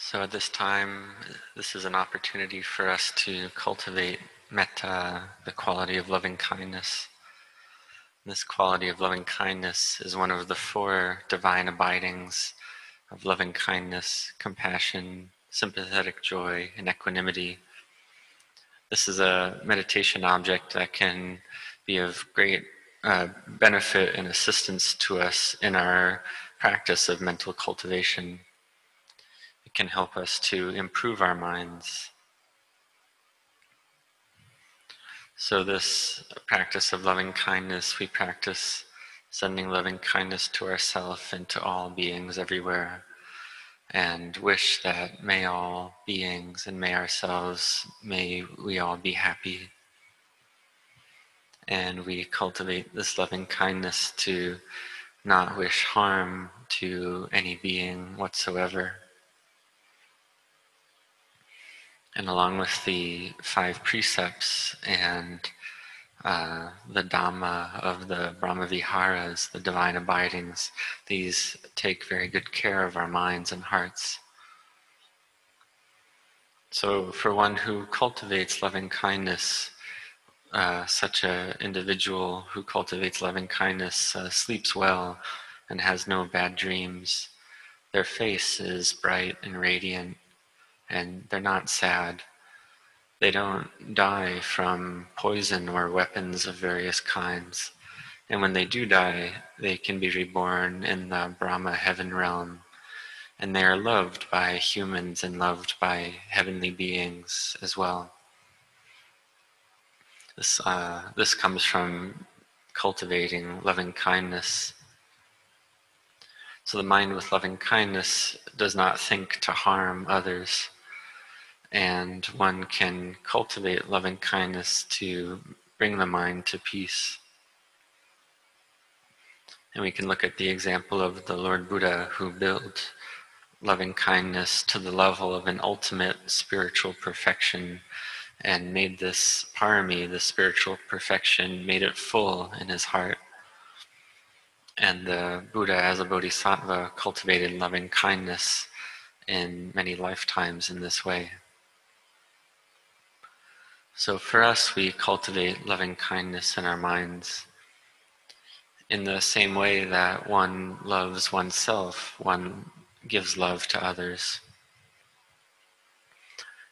So at this time, this is an opportunity for us to cultivate metta, the quality of loving kindness. This quality of loving kindness is one of the four divine abidings of loving kindness, compassion, sympathetic joy, and equanimity. This is a meditation object that can be of great uh, benefit and assistance to us in our practice of mental cultivation. It can help us to improve our minds. So, this practice of loving kindness, we practice sending loving kindness to ourselves and to all beings everywhere, and wish that may all beings and may ourselves, may we all be happy. And we cultivate this loving kindness to not wish harm to any being whatsoever. And along with the five precepts and uh, the Dhamma of the Brahmaviharas, the divine abidings, these take very good care of our minds and hearts. So, for one who cultivates loving kindness, uh, such an individual who cultivates loving kindness uh, sleeps well and has no bad dreams. Their face is bright and radiant and they're not sad. They don't die from poison or weapons of various kinds. And when they do die, they can be reborn in the Brahma heaven realm. And they are loved by humans and loved by heavenly beings as well. This, uh, this comes from cultivating loving kindness. So the mind with loving kindness does not think to harm others and one can cultivate loving kindness to bring the mind to peace. And we can look at the example of the Lord Buddha who built loving kindness to the level of an ultimate spiritual perfection and made this parami, the spiritual perfection, made it full in his heart. And the Buddha, as a bodhisattva, cultivated loving kindness in many lifetimes in this way. So for us, we cultivate loving kindness in our minds in the same way that one loves oneself, one gives love to others.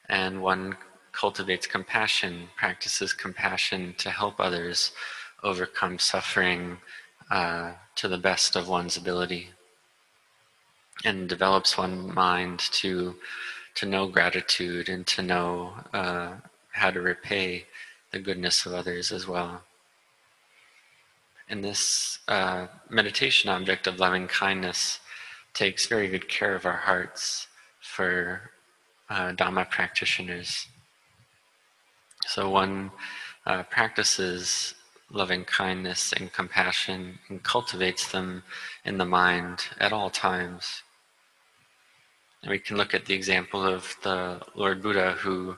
And one cultivates compassion, practices compassion to help others overcome suffering uh, to the best of one's ability. And develops one mind to, to know gratitude and to know uh, how to repay the goodness of others as well. And this uh, meditation object of loving kindness takes very good care of our hearts for uh, Dhamma practitioners. So one uh, practices loving kindness and compassion and cultivates them in the mind at all times. And we can look at the example of the Lord Buddha who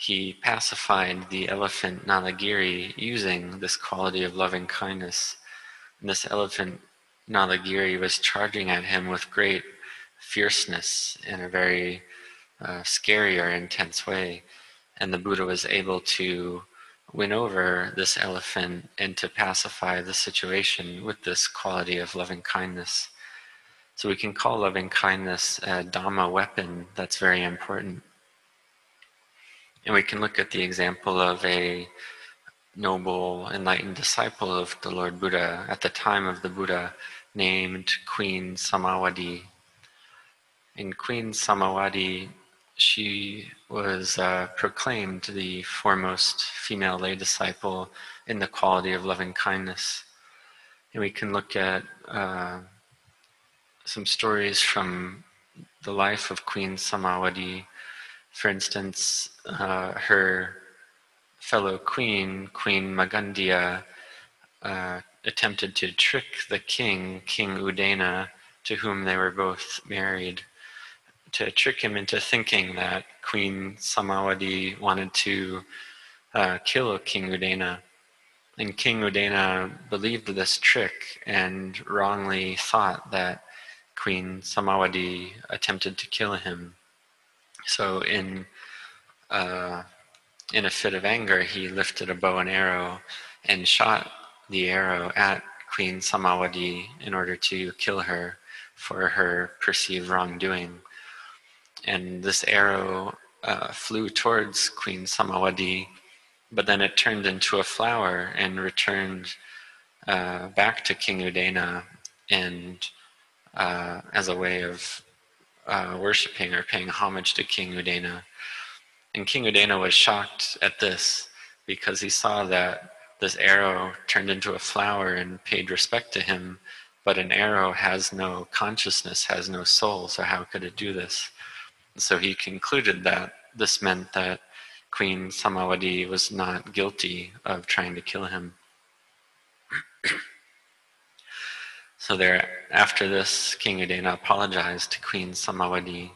he pacified the elephant Nalagiri using this quality of loving kindness. And this elephant Nalagiri was charging at him with great fierceness in a very uh, scary or intense way. And the Buddha was able to win over this elephant and to pacify the situation with this quality of loving kindness. So we can call loving kindness a Dhamma weapon that's very important. And we can look at the example of a noble, enlightened disciple of the Lord Buddha at the time of the Buddha named Queen Samawati. In Queen Samawati, she was uh, proclaimed the foremost female lay disciple in the quality of loving kindness. And we can look at uh, some stories from the life of Queen Samawati for instance, uh, her fellow queen, Queen Magandia, uh, attempted to trick the king, King Udena, to whom they were both married, to trick him into thinking that Queen Samawati wanted to uh, kill King Udena. And King Udena believed this trick and wrongly thought that Queen Samawati attempted to kill him. So in uh, in a fit of anger, he lifted a bow and arrow and shot the arrow at Queen Samawati in order to kill her for her perceived wrongdoing. And this arrow uh, flew towards Queen Samawati, but then it turned into a flower and returned uh, back to King Udena and uh, as a way of uh, worshipping or paying homage to King Udena. And King Udena was shocked at this because he saw that this arrow turned into a flower and paid respect to him, but an arrow has no consciousness, has no soul, so how could it do this? So he concluded that this meant that Queen Samawati was not guilty of trying to kill him. so there, after this, King Udena apologized to Queen Samawati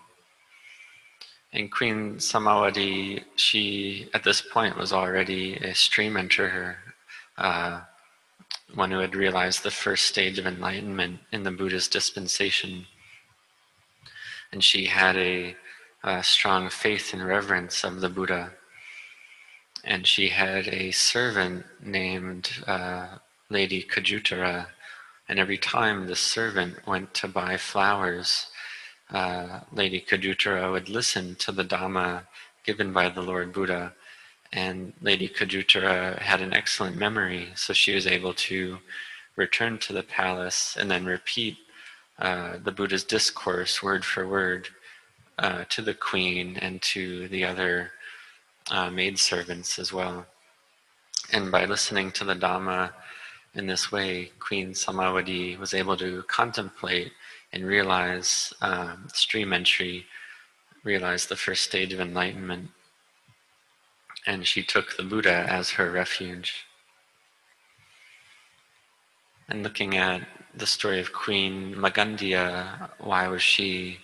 and Queen Samawati, she at this point was already a stream enterer, uh, one who had realized the first stage of enlightenment in the Buddhist dispensation. And she had a, a strong faith and reverence of the Buddha. And she had a servant named uh, Lady Kajutara. And every time the servant went to buy flowers, uh, Lady Kajutara would listen to the Dhamma given by the Lord Buddha. And Lady Kajutara had an excellent memory, so she was able to return to the palace and then repeat uh, the Buddha's discourse word for word uh, to the queen and to the other uh, maidservants as well. And by listening to the Dhamma in this way, Queen Samawati was able to contemplate and realize um, stream entry, realize the first stage of enlightenment. And she took the Buddha as her refuge. And looking at the story of Queen Magandia, why was she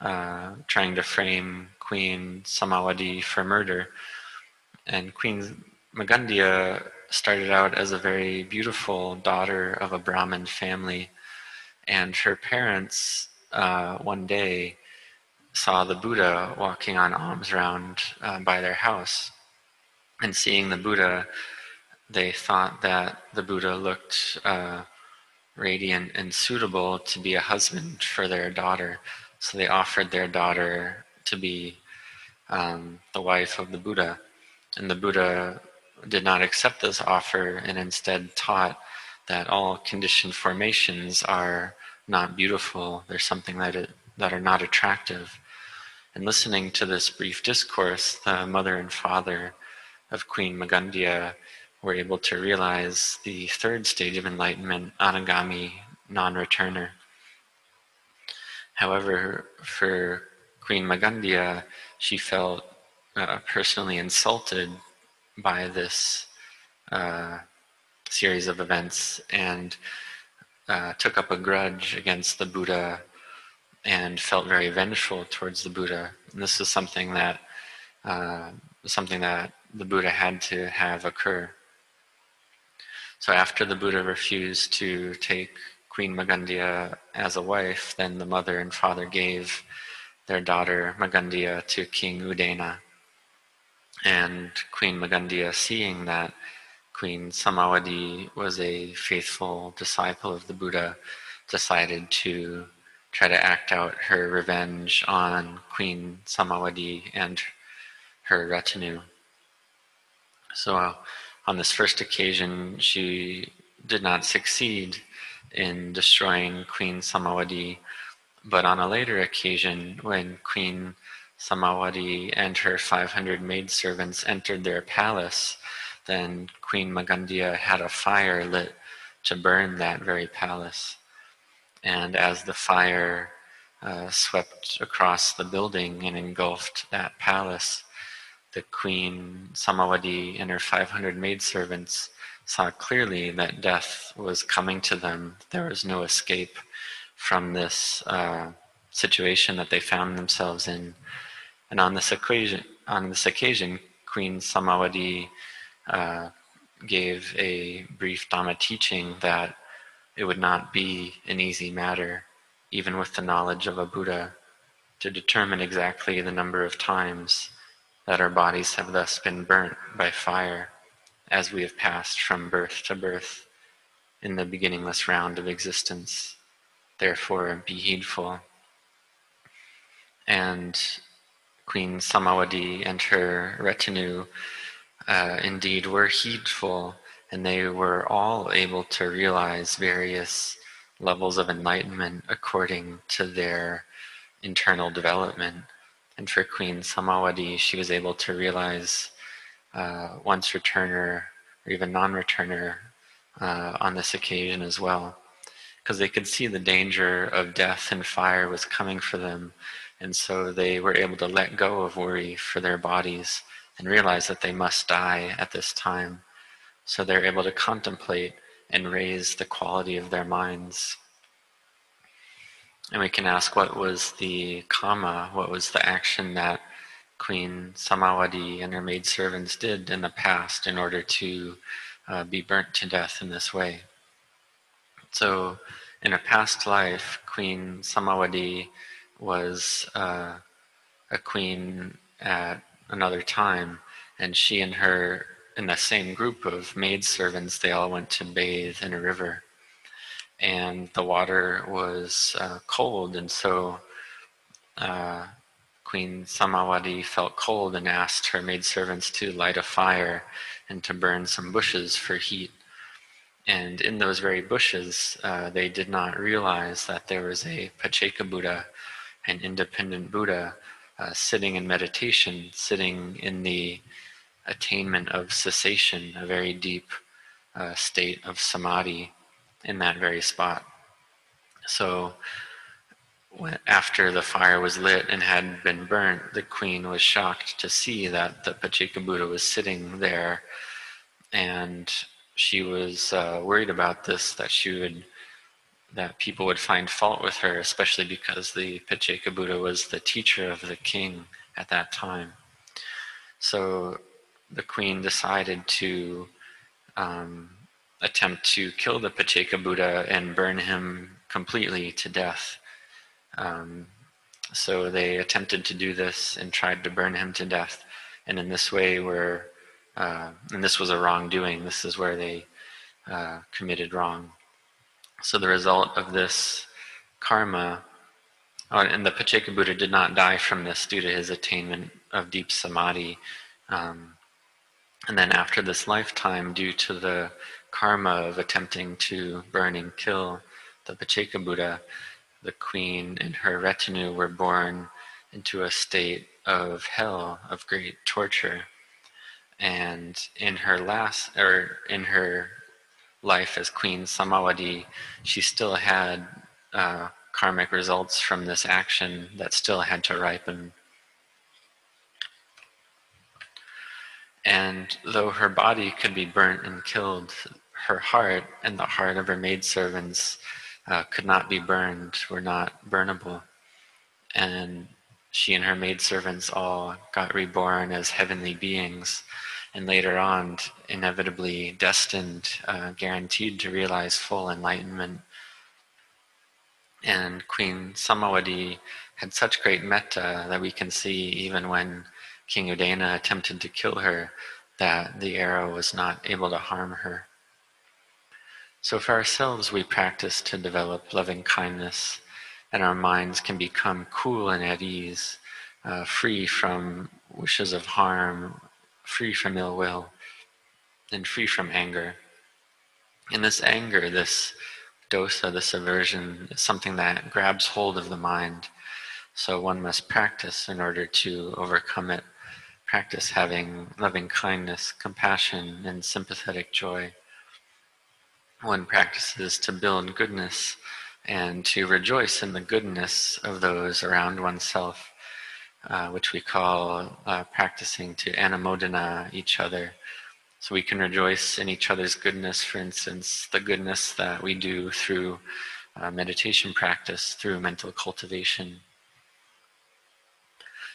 uh, trying to frame Queen Samawati for murder? And Queen Magandia started out as a very beautiful daughter of a Brahmin family and her parents uh, one day saw the Buddha walking on alms round uh, by their house. And seeing the Buddha, they thought that the Buddha looked uh, radiant and suitable to be a husband for their daughter. So they offered their daughter to be um, the wife of the Buddha. And the Buddha did not accept this offer and instead taught that all conditioned formations are not beautiful. There's something that it, that are not attractive. And listening to this brief discourse, the mother and father of Queen Magandia were able to realize the third stage of enlightenment, anagami, non-returner. However, for Queen Magandia, she felt uh, personally insulted by this uh, series of events and uh, took up a grudge against the Buddha and felt very vengeful towards the Buddha. And this is something that uh, something that the Buddha had to have occur. So after the Buddha refused to take Queen Magandia as a wife, then the mother and father gave their daughter Magandia to King Udena. And Queen Magandia, seeing that Queen Samawati was a faithful disciple of the Buddha, decided to try to act out her revenge on Queen Samawati and her retinue. So, on this first occasion, she did not succeed in destroying Queen Samawati, but on a later occasion, when Queen Samawati and her 500 maidservants entered their palace, then Queen Magandia had a fire lit to burn that very palace. And as the fire uh, swept across the building and engulfed that palace, the queen Samawati and her 500 maidservants saw clearly that death was coming to them. There was no escape from this uh, situation that they found themselves in. And on this occasion, on this occasion, Queen Samawati uh, gave a brief Dhamma teaching that it would not be an easy matter, even with the knowledge of a Buddha, to determine exactly the number of times that our bodies have thus been burnt by fire as we have passed from birth to birth in the beginningless round of existence. Therefore, be heedful. And Queen Samawati and her retinue uh, indeed were heedful, and they were all able to realize various levels of enlightenment according to their internal development. And for Queen Samawati, she was able to realize uh, once returner or even non returner uh, on this occasion as well. Because they could see the danger of death and fire was coming for them. And so they were able to let go of worry for their bodies and realize that they must die at this time. So they're able to contemplate and raise the quality of their minds. And we can ask what was the karma, what was the action that Queen Samawati and her maidservants did in the past in order to uh, be burnt to death in this way. So, in a past life, Queen Samawati was uh, a queen at another time, and she and her, in the same group of maidservants, they all went to bathe in a river. And the water was uh, cold, and so uh, Queen Samawati felt cold and asked her maidservants to light a fire and to burn some bushes for heat. And in those very bushes, uh, they did not realize that there was a Pacceka Buddha, an independent Buddha, uh, sitting in meditation, sitting in the attainment of cessation, a very deep uh, state of samadhi in that very spot. So, after the fire was lit and had been burnt, the queen was shocked to see that the Pacceka Buddha was sitting there and she was uh, worried about this that she would that people would find fault with her especially because the Pacceka Buddha was the teacher of the king at that time so the queen decided to um, attempt to kill the Pacceka Buddha and burn him completely to death um, so they attempted to do this and tried to burn him to death and in this way were uh, and this was a wrongdoing. This is where they uh, committed wrong. So the result of this karma, oh, and the Pacceka Buddha did not die from this due to his attainment of deep samadhi. Um, and then after this lifetime, due to the karma of attempting to burn and kill the Pacceka Buddha, the queen and her retinue were born into a state of hell, of great torture and in her last or in her life as queen samawati she still had uh, karmic results from this action that still had to ripen. And though her body could be burnt and killed her heart and the heart of her maidservants uh, could not be burned were not burnable. And she and her maidservants all got reborn as heavenly beings and later on inevitably destined, uh, guaranteed to realize full enlightenment. And Queen Samawati had such great metta that we can see even when King Udena attempted to kill her, that the arrow was not able to harm her. So for ourselves, we practice to develop loving kindness, and our minds can become cool and at ease, uh, free from wishes of harm free from ill will, and free from anger. And this anger, this dosa, this aversion, is something that grabs hold of the mind. So one must practice in order to overcome it. Practice having loving kindness, compassion, and sympathetic joy. One practices to build goodness and to rejoice in the goodness of those around oneself uh, which we call uh, practicing to anumodana each other. So we can rejoice in each other's goodness, for instance, the goodness that we do through uh, meditation practice, through mental cultivation.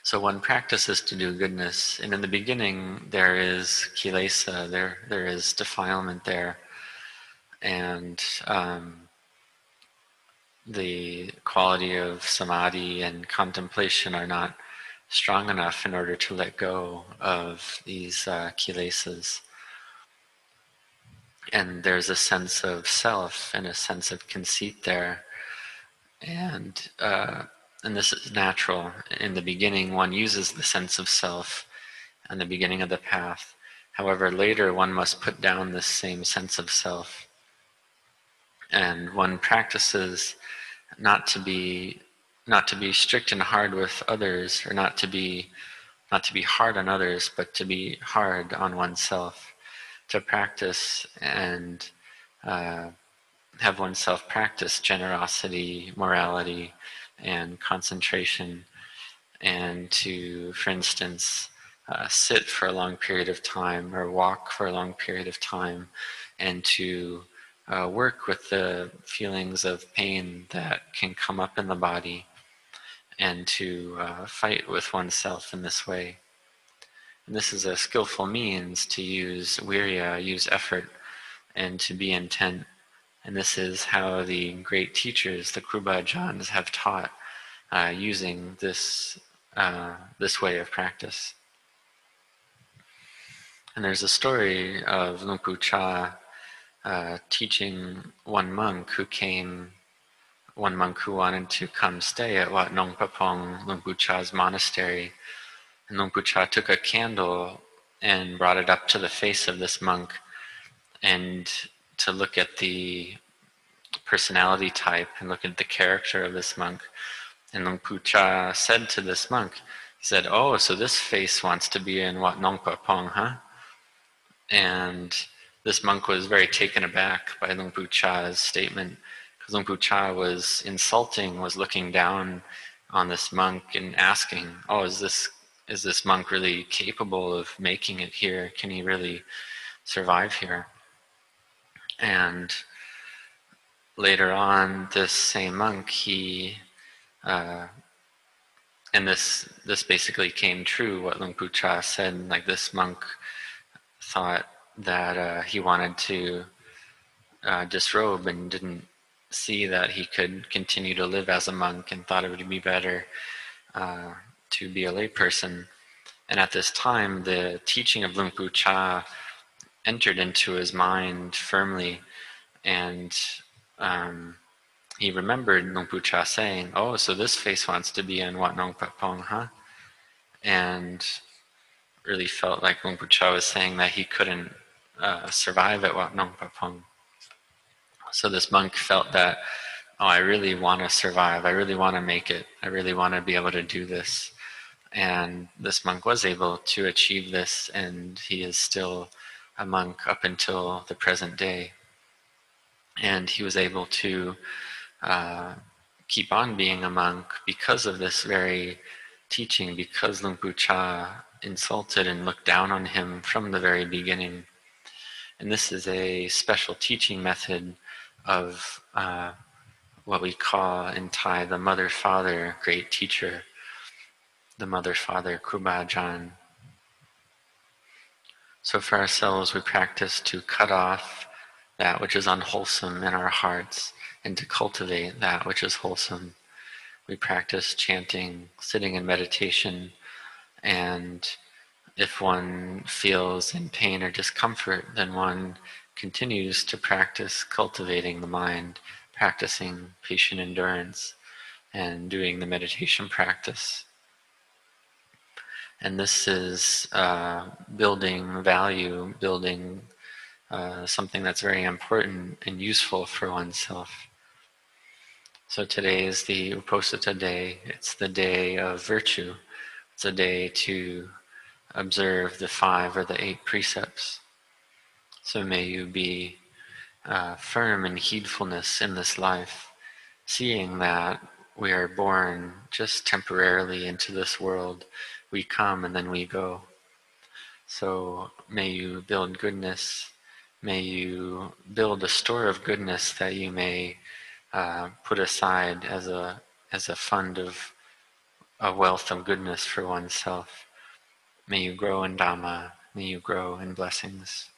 So one practices to do goodness, and in the beginning there is kilesa, there there is defilement there, and um, the quality of samadhi and contemplation are not strong enough in order to let go of these uh, kilesas. And there's a sense of self and a sense of conceit there. And, uh, and this is natural. In the beginning, one uses the sense of self in the beginning of the path. However, later one must put down this same sense of self. And one practices not to be not to be strict and hard with others, or not to be not to be hard on others, but to be hard on oneself. To practice and uh, have oneself practice generosity, morality, and concentration, and to, for instance, uh, sit for a long period of time or walk for a long period of time, and to uh, work with the feelings of pain that can come up in the body and to uh, fight with oneself in this way. And this is a skillful means to use virya, use effort, and to be intent. And this is how the great teachers, the Kruba Ajahns, have taught uh, using this, uh, this way of practice. And there's a story of Luang Pu Cha uh, teaching one monk who came, one monk who wanted to come stay at Wat Nong Papong, Luang Cha's monastery. And Luang Cha took a candle and brought it up to the face of this monk and to look at the personality type and look at the character of this monk. And Luang Cha said to this monk, he said, Oh, so this face wants to be in Wat Nong Papong, huh? And this monk was very taken aback by Luang Cha's statement because Luang Pu Cha was insulting, was looking down on this monk and asking, "Oh, is this is this monk really capable of making it here? Can he really survive here?" And later on, this same monk, he uh, and this this basically came true. What Luang Pu Cha said, like this monk thought that uh, he wanted to uh, disrobe and didn't see that he could continue to live as a monk and thought it would be better uh, to be a layperson. And at this time, the teaching of Luang Pu Cha entered into his mind firmly, and um, he remembered Luang Pu Cha saying, "Oh, so this face wants to be in Wat Nong Papong, huh?" And really felt like Luang Pu Cha was saying that he couldn't uh, survive at Wat Nong Papong. So this monk felt that, oh, I really want to survive. I really want to make it. I really want to be able to do this. And this monk was able to achieve this, and he is still a monk up until the present day. And he was able to uh, keep on being a monk because of this very teaching, because Luang Pu Cha insulted and looked down on him from the very beginning. And this is a special teaching method of uh, what we call in Thai the mother father great teacher, the mother father Kruba Ajahn. So for ourselves, we practice to cut off that which is unwholesome in our hearts and to cultivate that which is wholesome. We practice chanting, sitting in meditation, and if one feels in pain or discomfort, then one continues to practice cultivating the mind, practicing patient endurance, and doing the meditation practice. And this is uh, building value, building uh, something that's very important and useful for oneself. So today is the Uposatha day. It's the day of virtue. It's a day to observe the five or the eight precepts. So may you be uh, firm in heedfulness in this life, seeing that we are born just temporarily into this world. We come and then we go. So may you build goodness. May you build a store of goodness that you may uh, put aside as a as a fund of a wealth of goodness for oneself. May you grow in Dhamma. May you grow in blessings.